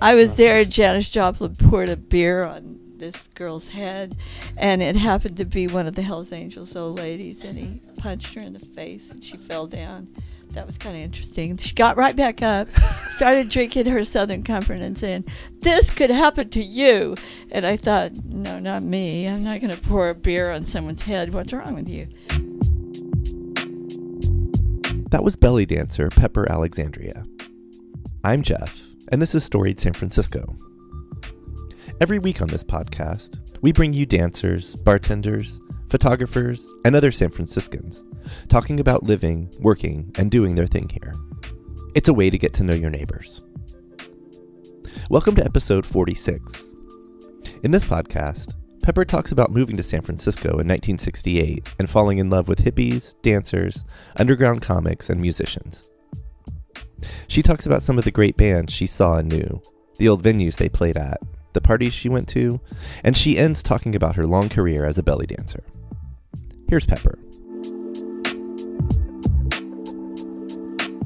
I was there. Janis Joplin poured a beer on this girl's head, and it happened to be one of the Hell's Angels old ladies, and he punched her in the face, and she fell down. That was kind of interesting. She got right back up, started drinking her Southern Comfort, and saying, "This could happen to you." And I thought, "No, not me. I'm not going to pour a beer on someone's head. What's wrong with you?" That was belly dancer Pepper Alexandria. I'm Jeff, and this is Storied San Francisco. Every week on this podcast, we bring you dancers, bartenders, photographers, and other San Franciscans talking about living, working, and doing their thing here. It's a way to get to know your neighbors. Welcome to episode 46. In this podcast, Pepper talks about moving to San Francisco in 1968 and falling in love with hippies, dancers, underground comics, and musicians. She talks about some of the great bands she saw and knew, the old venues they played at, the parties she went to, and she ends talking about her long career as a belly dancer. Here's Pepper.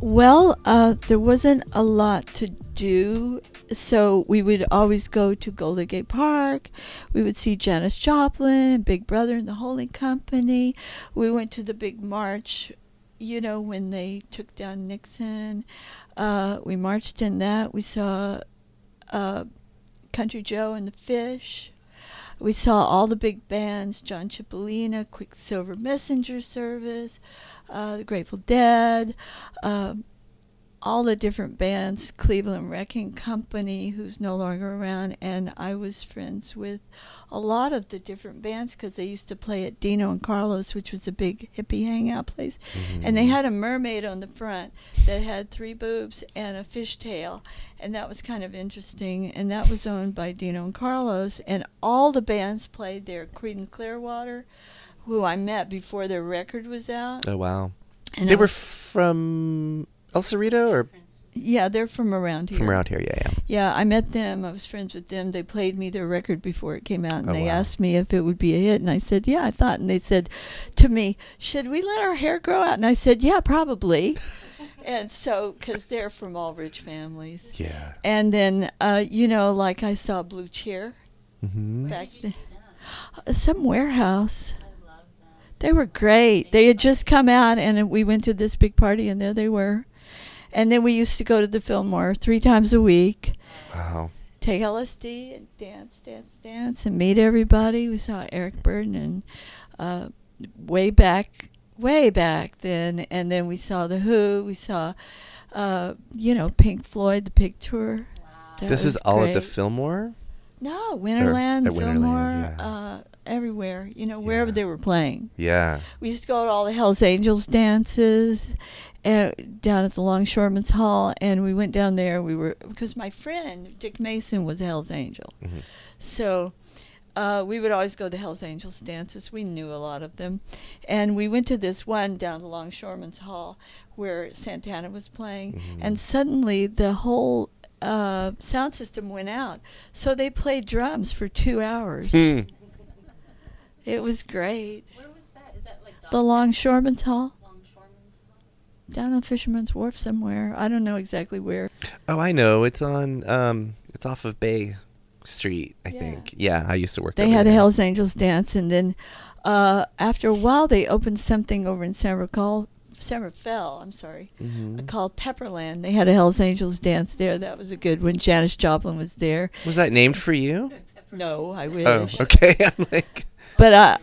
Well, uh, there wasn't a lot to do, so we would always go to Golden Gate Park. We would see Janis Joplin, Big Brother and the Holding Company. We went to the big march, you know, when they took down Nixon. Uh, we marched in that. We saw uh, Country Joe and the Fish. We saw all the big bands John Cipollina, Quicksilver Messenger Service, uh, the Grateful Dead, uh, all the different bands, Cleveland Wrecking Company, who's no longer around, and I was friends with a lot of the different bands because they used to play at Dino and Carlos, which was a big hippie hangout place, Mm-hmm. and they had a mermaid on the front that had three boobs and a fishtail, and that was kind of interesting, and that was owned by Dino and Carlos, and all the bands played there. Creedence Clearwater, who I met before their record was out, Oh, wow. and they I were was- from El Cerrito or yeah, they're from around here. from around here? Yeah, yeah. Yeah, I met them. I was friends with them. They played me their record before it came out, and Oh, they wow. asked me if it would be a hit, and I said, "Yeah, I thought." And they said to me, "Should we let our hair grow out?" And I said, "Yeah, probably." and so, because they're from all rich families, Yeah. and then uh, you know, like I saw Blue Cheer Mm-hmm. back then, some warehouse. They were great. They had just come out, and we went to this big party, and there they were. And then we used to go to the Fillmore three times a week Wow. take LSD and dance, dance, dance, and meet everybody. We saw Eric Burdon and uh, way back, way back then, and then we saw the Who. We saw, uh, you know, Pink Floyd, the Pig Tour. That this is was all at the. Fillmore? no Winterland, at Winterland, Fillmore, yeah. uh, everywhere. You know, wherever Yeah. they were playing. Yeah. We used to go to all the Hells Angels dances uh, down at the Longshoremen's Hall, and we went down there. We were because my friend Dick Mason was a Hells Angel, Mhm. so uh, we would always go to the Hells Angels dances. We knew a lot of them, and we went to this one down the Longshoremen's Hall where Santana was playing, Mhm. and suddenly the whole uh, sound system went out, so they played drums for two hours. Hmm. It was great. Where was that? Is that like The Longshoremen's Hall. Down on Fisherman's Wharf somewhere. I don't know exactly where. Oh, I know. It's on. Um, it's off of Bay Street, I Yeah. think. Yeah, I used to work. They had a. Hell's Angels dance, and then uh, after a while, they opened something over in San Rafael. San Rafael, I'm sorry, Mhm. called Pepperland. They had a Hell's Angels dance there. That was a good one. Janis Joplin was there. Was that named for you? No, I wish. Oh, okay. I'm like. But uh,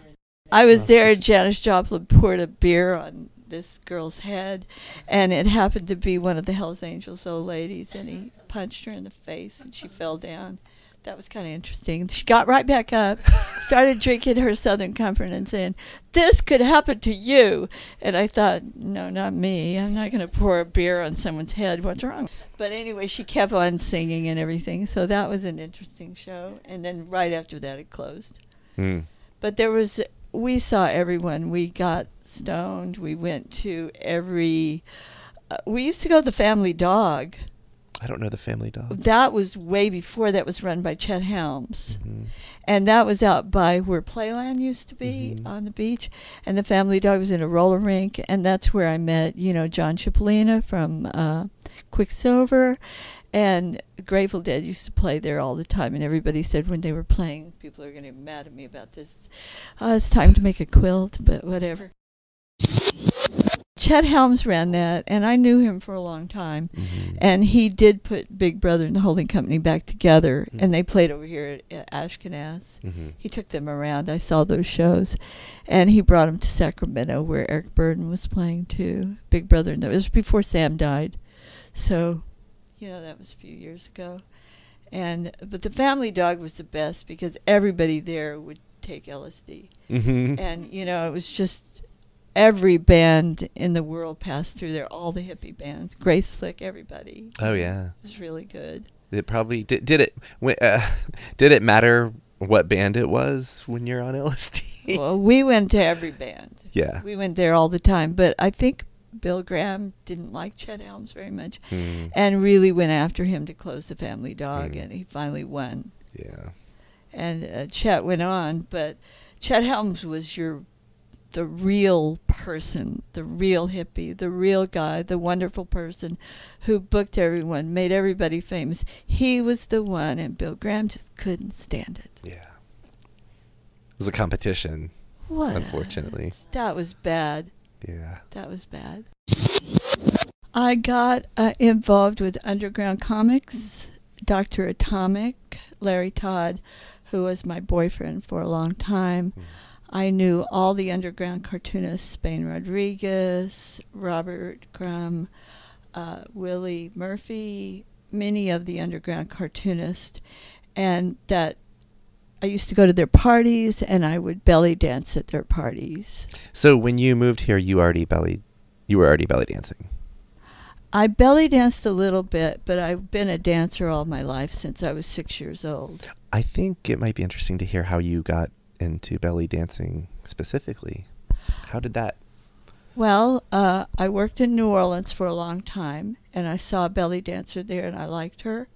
I was there, and Janis Joplin poured a beer on this girl's head, and it happened to be one of the Hell's Angels old ladies, and he punched her in the face, and she fell down. That was kind of interesting. She got right back up, started drinking her Southern Comfort, and saying, "This could happen to you." And I thought, "No, not me. I'm not going to pour a beer on someone's head. What's wrong?" But anyway, she kept on singing and everything, so that was an interesting show. And then right after that, it closed Hmm. but there was we saw everyone we got stoned we went to every uh, we used to go to the family dog I don't know the family dog. that was way before that was run by Chet Helms. Mhm. And that was out by where Playland used to be Mhm. on the beach. And the family dog was in a roller rink. And that's where I met, you know, John Cipollina from uh, Quicksilver. And Grateful Dead used to play there all the time. And everybody said when they were playing, people are going to be mad at me about this. Uh, it's time to make a quilt, but whatever. Chet Helms ran that, and I knew him for a long time. Mhm. And he did put Big Brother and the Holding Company back together, Mhm. and they played over here at, at Ashkenaz. Mhm. He took them around. I saw those shows, and he brought them to Sacramento, where Eric Burdon was playing too. Big Brother, and that was before Sam died, so you know that was a few years ago. And but the Family Dog was the best because everybody there would take LSD, Mhm. and you know it was just every band in the world passed through there. All the hippie bands, Grace Slick, everybody. Oh yeah. It was really good. It probably did. Did it? Uh, did it matter what band it was when you're on LSD? well, we went to every band. yeah. We went there all the time, but I think Bill Graham didn't like Chet Helms very much Hmm. and really went after him to close the family dog, Mm. and he finally won. Yeah. And uh, Chet went on, but Chet Helms was your the real person, the real hippie, the real guy, the wonderful person who booked everyone, made everybody famous. He was the one, and Bill Graham just couldn't stand it. Yeah. It was a competition. What? Unfortunately. That was bad. Yeah. That was bad. I got uh, involved with underground comics. Dr. Atomic, Larry Todd, who was my boyfriend for a long time. Mm. I knew all the underground cartoonists Spain Rodriguez, Robert Crumb, uh, Willie Murphy, many of the underground cartoonists. And that I used to go to their parties and I would belly dance at their parties. So when you moved here, you already belly, you were already belly dancing. I belly danced a little bit, but I've been a dancer all my life since I was six years old. I think it might be interesting to hear how you got into belly dancing specifically. How did that? Well, uh, I worked in New Orleans for a long time, and I saw a belly dancer there, and I liked her.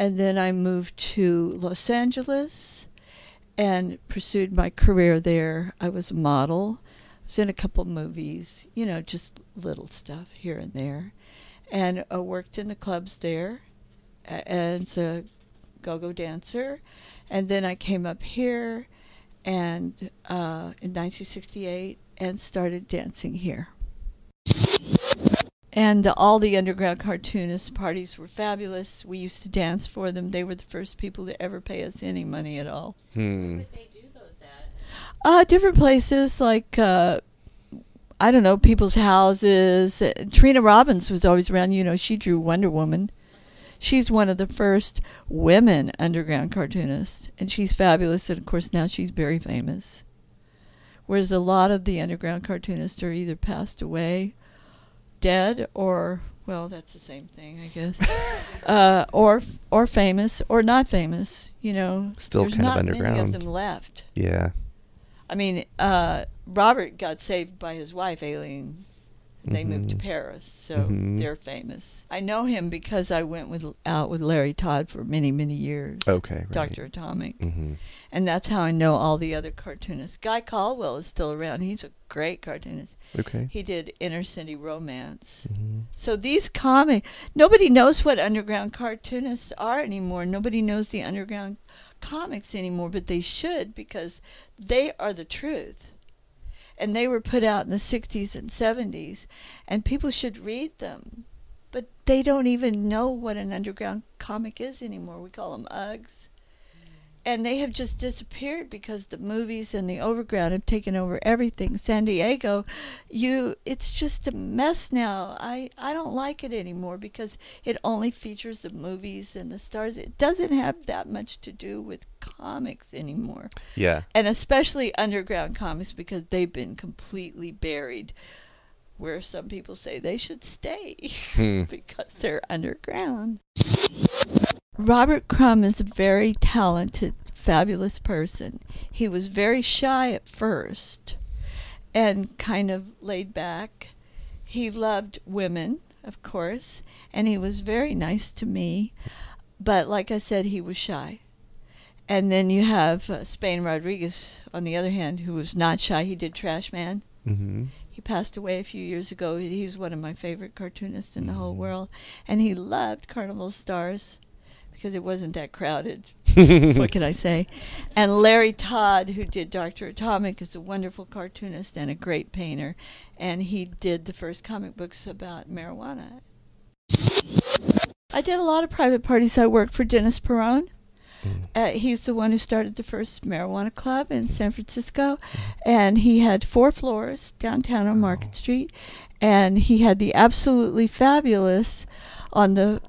And then I moved to Los Angeles and pursued my career there. I was a model, I was in a couple movies, you know, just little stuff here and there, and uh, worked in the clubs there as a go-go dancer. And then I came up here, and uh, in 1968, and started dancing here. And all the underground cartoonist parties were fabulous. We used to dance for them. They were the first people to ever pay us any money at all. Hmm. Where they do those at? Uh, different places like uh, I don't know, people's houses. Uh, Trina Robbins was always around. You know, she drew Wonder Woman. She's one of the first women underground cartoonists, and she's fabulous. And of course, now she's very famous. Whereas a lot of the underground cartoonists are either passed away, dead, or well, that's the same thing, I guess. uh, or or famous or not famous. You know, Still kind of not many underground. of them left. Yeah. I mean, uh, Robert got saved by his wife, Aline. They moved to Mhm. Paris, so Mhm. they're famous. I know him because I went with out with Larry Todd for many, many years. Okay. Right. Doctor Atomic, hmm and that's how I know all the other cartoonists. Guy Colwell is still around. He's a great cartoonist. Okay. He did Inner City Romance. hmm So these comic, nobody knows what underground cartoonists are anymore. Nobody knows the underground comics anymore, but they should because they are the truth. And they were put out in the 60s and 70s, and people should read them. But they don't even know what an underground comic is anymore. We call them Uggs. And they have just disappeared because the movies and the overground have taken over everything. San Diego, you it's just a mess now. I I don't like it anymore because it only features the movies and the stars. It doesn't have that much to do with comics anymore. Yeah. And especially underground comics because they've been completely buried where some people say they should stay Hmm. because they're underground. Robert Crumb is a very talented, fabulous person. He was very shy at first and kind of laid back. He loved women, of course, and he was very nice to me. But like I said, he was shy. And then you have uh, Spain Rodriguez, on the other hand, who was not shy. He did Trash Man. Mm-hmm. He passed away a few years ago. He's one of my favorite cartoonists in the whole Mhm. world. And he loved Carnival Stars because it wasn't that crowded. what can I say? And Larry Todd, who did Dr. Atomic, is a wonderful cartoonist and a great painter. And he did the first comic books about marijuana. I did a lot of private parties. I worked for Dennis Peron. Mm. Uh, he's the one who started the first marijuana club in San Francisco, and he had four floors downtown on Market Street, and he had the absolutely fabulous on the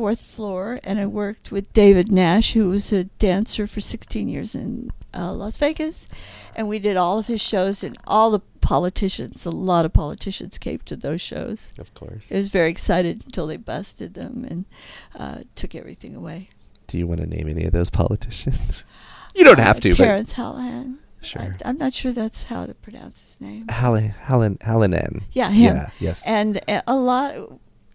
fourth floor. And I worked with David Nash, who was a dancer for 16 years in uh, Las Vegas, and we did all of his shows and all the politicians. A lot of politicians came to those shows. Of course. I was very excited until they busted them and uh, took everything away. Do you want to name any of those politicians? you don't Uh, have to, Terrence Hallahan. sure. I, I'm not sure that's how to pronounce his name. Hallen, Hallen, Hallinan. Yeah, him. Yeah. Yes. And a lot,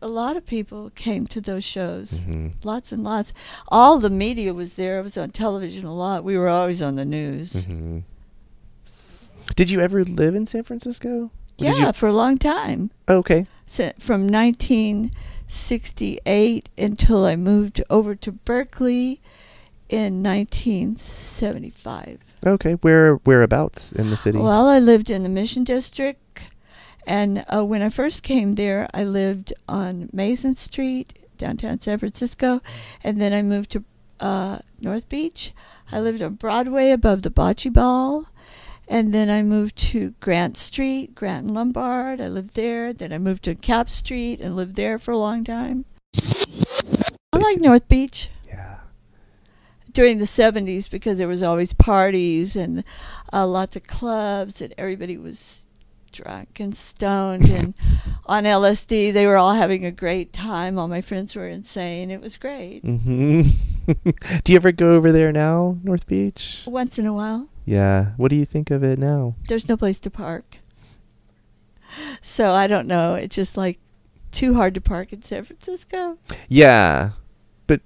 a lot of people came to those shows. Mhm. Lots and lots. All the media was there. I was on television a lot. We were always on the news. Mhm. Did you ever live in San Francisco? Yeah, for a long time. Oh, okay. So from 1968 until I moved over to Berkeley in 1975. Okay. Where whereabouts in the city? Well, I lived in the Mission District, and uh, when I first came there, I lived on Mason Street, downtown San Francisco, and then I moved to uh, North Beach. I lived on Broadway above the Bocce Ball, and then I moved to Grant Street, Grant and Lombard. I lived there. Then I moved to Cap Street and lived there for a long time. I like North Beach yeah. during the 70s because there was always parties and uh, lots of clubs and everybody was drunk and stoned and on LSD they were all having a great time all my friends were insane it was great hmm Do you ever go over there now, North Beach? once in a while Yeah. What do you think of it now? there's no place to park so I don't know it's just like too hard to park in San Francisco Yeah. But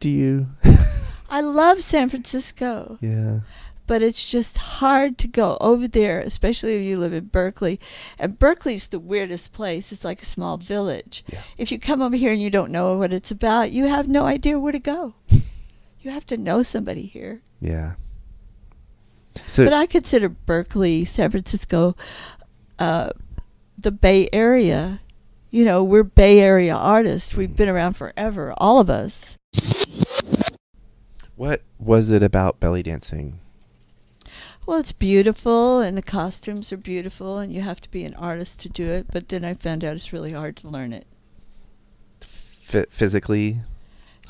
do you? I love San Francisco yeah. But it's just hard to go over there, especially if you live in Berkeley. And Berkeley's the weirdest place. It's like a small village. Yeah. If you come over here and you don't know what it's about, you have no idea where to go. you have to know somebody here. Yeah. So But I consider Berkeley, San Francisco, uh, the Bay Area. You know, we're Bay Area artists. We've been around forever, all of us. what was it about belly dancing? Well, it's beautiful, and the costumes are beautiful, and you have to be an artist to do it. But then I found out it's really hard to learn it F- physically.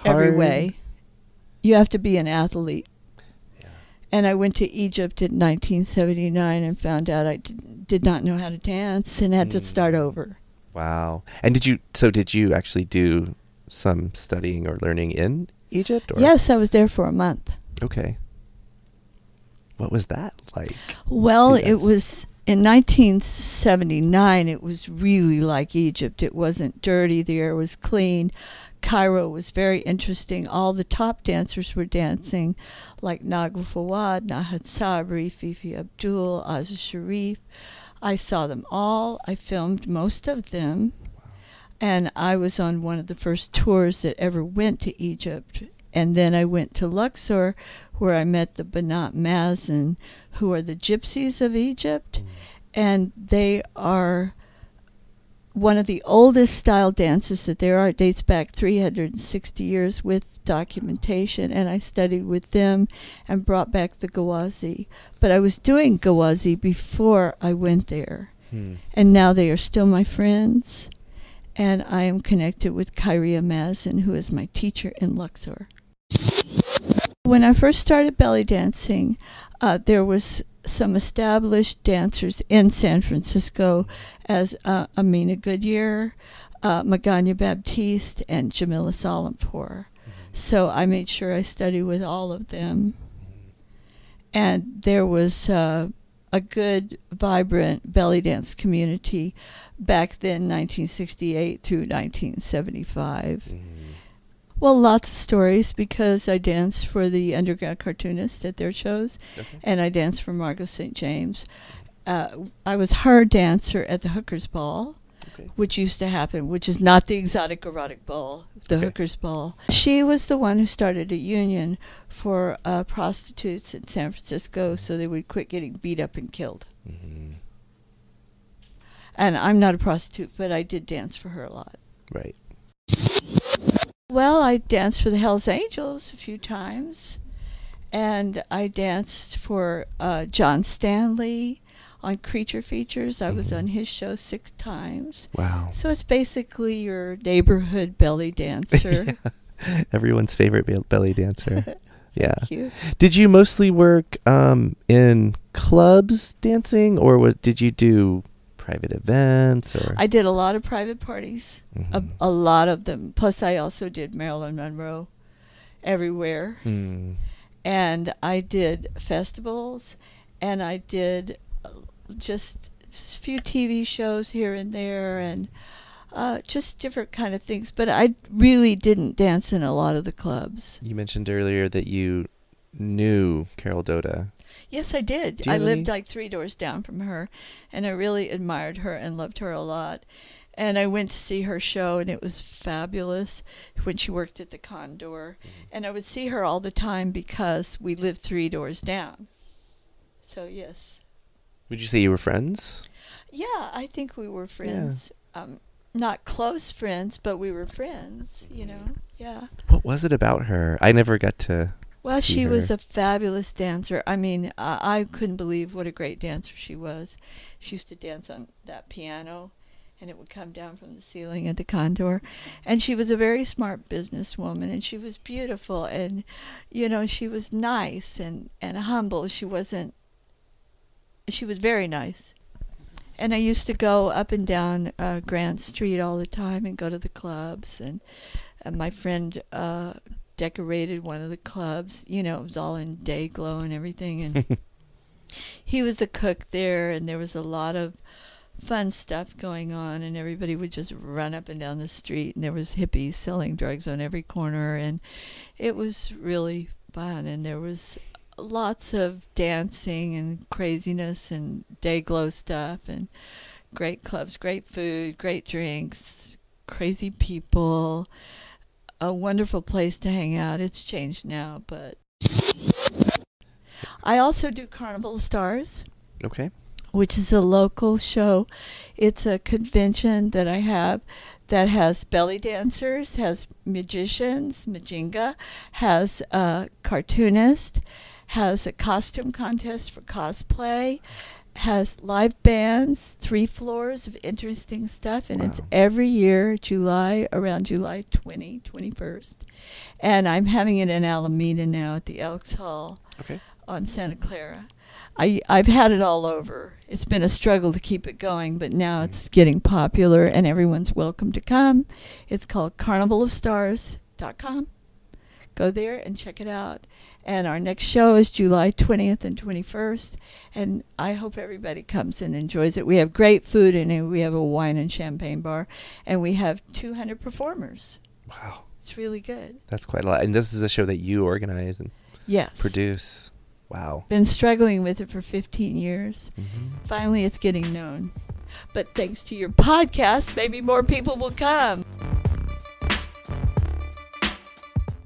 every way. You have to be an athlete. Yeah. And I went to Egypt in 1979 and found out I did, did not know how to dance and had to Mm. start over. Wow. And did you? So did you actually do some studying or learning in Egypt? Or? Yes, I was there for a month. Okay. What was that like? Well, it was in 1979. It was really like Egypt. It wasn't dirty. The air was clean. Cairo was very interesting. All the top dancers were dancing, like Nagwa Fouad, Nahat Sabri, Fifi Abdul, Aziz Sharif. I saw them all. I filmed most of them. And I was on one of the first tours that ever went to Egypt. And then I went to Luxor, where I met the Banat Mazin, who are the gypsies of Egypt. And they are one of the oldest style dances that there are. It dates back 360 years with documentation. And I studied with them and brought back the Gawazi. But I was doing Gawazi before I went there. Hmm. And now they are still my friends. And I am connected with Kyria Mazin, who is my teacher in Luxor. When I first started belly dancing, uh, there was some established dancers in San Francisco as uh, Amina Goodyear, uh, Magana Baptiste, and Jamila Salimpour. So I made sure I studied with all of them. And there was uh, a good, vibrant belly dance community back then, 1968 through 1975. Mm. Well, lots of stories because I danced for the underground cartoonist at their shows, Okay. and I danced for Margot St. James. Uh, I was her dancer at the Hookers Ball, Okay. which used to happen, which is not the exotic erotic ball, the Okay. Hookers Ball. She was the one who started a union for uh, prostitutes in San Francisco so they would quit getting beat up and killed. Mhm. And I'm not a prostitute, but I did dance for her a lot. Right. Well, I danced for the Hells Angels a few times, and I danced for uh, John Stanley on Creature Features. I was Mhm. on his show six times. Wow. So it's basically your neighborhood belly dancer. Yeah. Everyone's favorite be- belly dancer. yeah. Thank you. Did you mostly work um, in clubs dancing, or was, did you do private events? Or I did a lot of private parties, a, Mhm. a lot of them. Plus, I also did Marilyn Monroe everywhere. Hmm. and I did festivals, and I did uh, just a few TV shows here and there, and uh, just different kind of things. But I really didn't dance in a lot of the clubs. You mentioned earlier that you knew Carol Doda. Yes, I did. I lived any- like three doors down from her, and I really admired her and loved her a lot. And I went to see her show, and it was fabulous when she worked at the Condor. And I would see her all the time because we lived three doors down. So, yes. Would you say you were friends? Yeah, I think we were friends. Um, not close friends, but we were friends, you know? Yeah. What was it about her? I never got to. Well, she was a fabulous dancer. I mean, I, I couldn't believe what a great dancer she was. She used to dance on that piano, and it would come down from the ceiling at the Condor. And she was a very smart businesswoman, and she was beautiful, and you know, she was nice and and humble. She wasn't. She was very nice. And I used to go up and down uh, Grant Street all the time and go to the clubs. And, and my friend uh, decorated one of the clubs. You know, it was all in day glow and everything. And he was a cook there, and there was a lot of fun stuff going on. And everybody would just run up and down the street, and there was hippies selling drugs on every corner, and it was really fun. And there was lots of dancing and craziness and day glow stuff and great clubs, great food, great drinks, crazy people, a wonderful place to hang out. It's changed now, but I also do Carnival of Stars, Okay. which is a local show. It's a convention that I have that has belly dancers, has magicians, Majinga, has a cartoonist, has a costume contest for cosplay, has live bands, three floors of interesting stuff, and it's every year, July, around July 20, 21st. And I'm having it in Alameda now at the Elks Hall Okay. on Santa Clara. I I've had it all over. It's been a struggle to keep it going, but now it's mm-hmm. getting popular and everyone's welcome to come. It's called carnivalofstars.com. Go there and check it out. And our next show is July 20th and 21st, and I hope everybody comes and enjoys it. We have great food and. We have a wine and champagne bar, and we have 200 performers. Wow. It's really good. That's quite a lot. And this is a show that you organize and Yes. produce. Wow. Been struggling with it for 15 years. hmm Finally, it's getting known. But thanks to your podcast, maybe more people will come.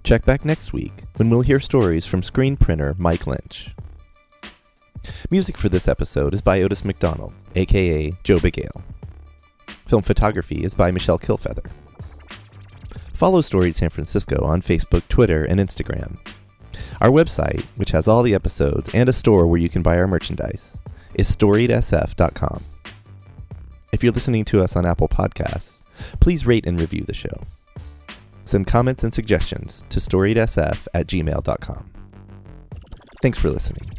Check back next week when we'll hear stories from screen printer Mike Lynch. Music for this episode is by Otis McDonald, aka Joe Big Ale. Film photography is by Michelle Kilfeather. Follow Storied San Francisco on Facebook, Twitter, and Instagram. Our website, which has all the episodes and a store where you can buy our merchandise, is storiedsf.com. If you're listening to us on Apple Podcasts, please rate and review the show. Send comments and suggestions to storiedsf at gmail.com. Thanks for listening.